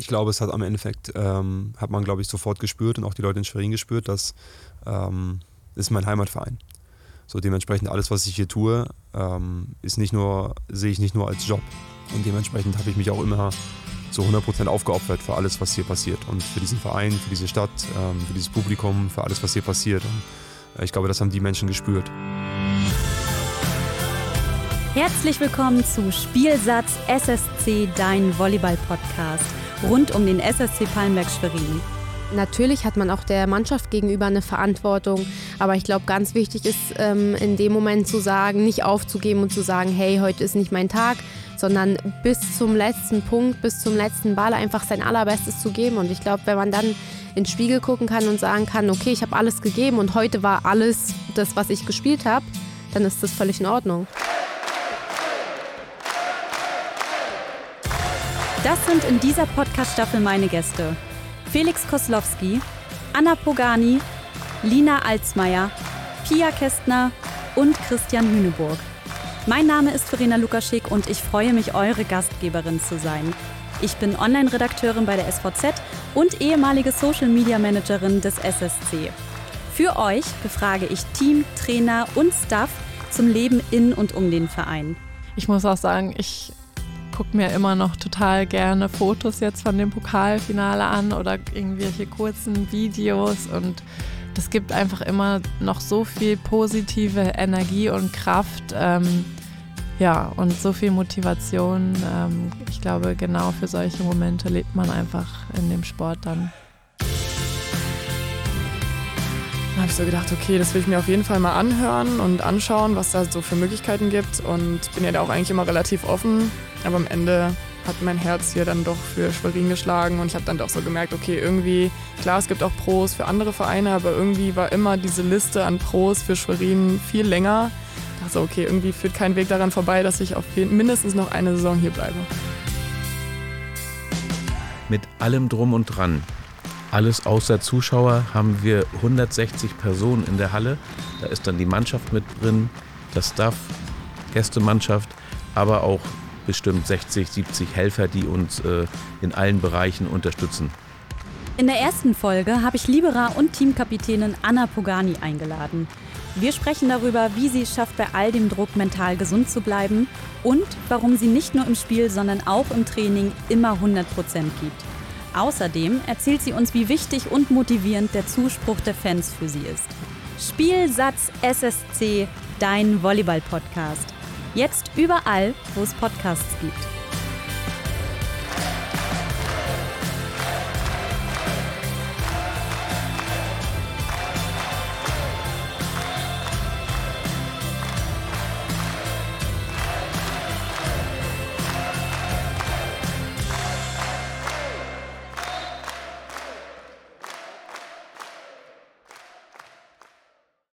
ich glaube, es hat am Endeffekt, ähm, hat man, glaube ich, sofort gespürt und auch die Leute in Schwerin gespürt, dass ähm, ist mein Heimatverein. So dementsprechend alles, was ich hier tue, ähm, ist nicht nur, sehe ich nicht nur als Job. Und dementsprechend habe ich mich auch immer zu 100% aufgeopfert für alles, was hier passiert. Und für diesen Verein, für diese Stadt, ähm, für dieses Publikum, für alles, was hier passiert. Und äh, ich glaube, das haben die Menschen gespürt. Herzlich willkommen zu Spielsatz SSC, dein Volleyball-Podcast rund um den SSC Palmberg Schwerin. Natürlich hat man auch der Mannschaft gegenüber eine Verantwortung, aber ich glaube, ganz wichtig ist ähm, in dem Moment zu sagen, nicht aufzugeben und zu sagen, hey, heute ist nicht mein Tag, sondern bis zum letzten Punkt, bis zum letzten Ball einfach sein allerbestes zu geben. Und ich glaube, wenn man dann in den Spiegel gucken kann und sagen kann, okay, ich habe alles gegeben und heute war alles das, was ich gespielt habe, dann ist das völlig in Ordnung. Das sind in dieser Podcast-Staffel meine Gäste. Felix Koslowski, Anna Pogani, Lina Alsmeier, Pia Kästner und Christian Hüneburg. Mein Name ist Verena Lukaschik und ich freue mich, eure Gastgeberin zu sein. Ich bin Online-Redakteurin bei der SVZ und ehemalige Social-Media-Managerin des SSC. Für euch befrage ich Team, Trainer und Staff zum Leben in und um den Verein. Ich muss auch sagen, ich gucke mir immer noch total gerne Fotos jetzt von dem Pokalfinale an oder irgendwelche kurzen Videos und das gibt einfach immer noch so viel positive Energie und Kraft. Ähm, ja, und so viel Motivation. Ähm, ich glaube, genau für solche Momente lebt man einfach in dem Sport dann. Da habe ich so gedacht, okay, das will ich mir auf jeden Fall mal anhören und anschauen, was da so für Möglichkeiten gibt. Und bin ja da auch eigentlich immer relativ offen. Aber am Ende hat mein Herz hier dann doch für Schwerin geschlagen und ich habe dann doch so gemerkt, okay, irgendwie, klar, es gibt auch Pros für andere Vereine, aber irgendwie war immer diese Liste an Pros für Schwerin viel länger. Ich dachte so, okay, irgendwie führt kein Weg daran vorbei, dass ich auf mindestens noch eine Saison hier bleibe. Mit allem drum und dran. Alles außer Zuschauer haben wir 160 Personen in der Halle. Da ist dann die Mannschaft mit drin, das Staff, Gästemannschaft, aber auch bestimmt 60, 70 Helfer, die uns äh, in allen Bereichen unterstützen. In der ersten Folge habe ich Libera und Teamkapitänin Anna Pogani eingeladen. Wir sprechen darüber, wie sie es schafft, bei all dem Druck mental gesund zu bleiben und warum sie nicht nur im Spiel, sondern auch im Training immer 100 Prozent gibt. Außerdem erzählt sie uns, wie wichtig und motivierend der Zuspruch der Fans für sie ist. Spielsatz SSC, dein Volleyball-Podcast. Jetzt überall, wo es Podcasts gibt.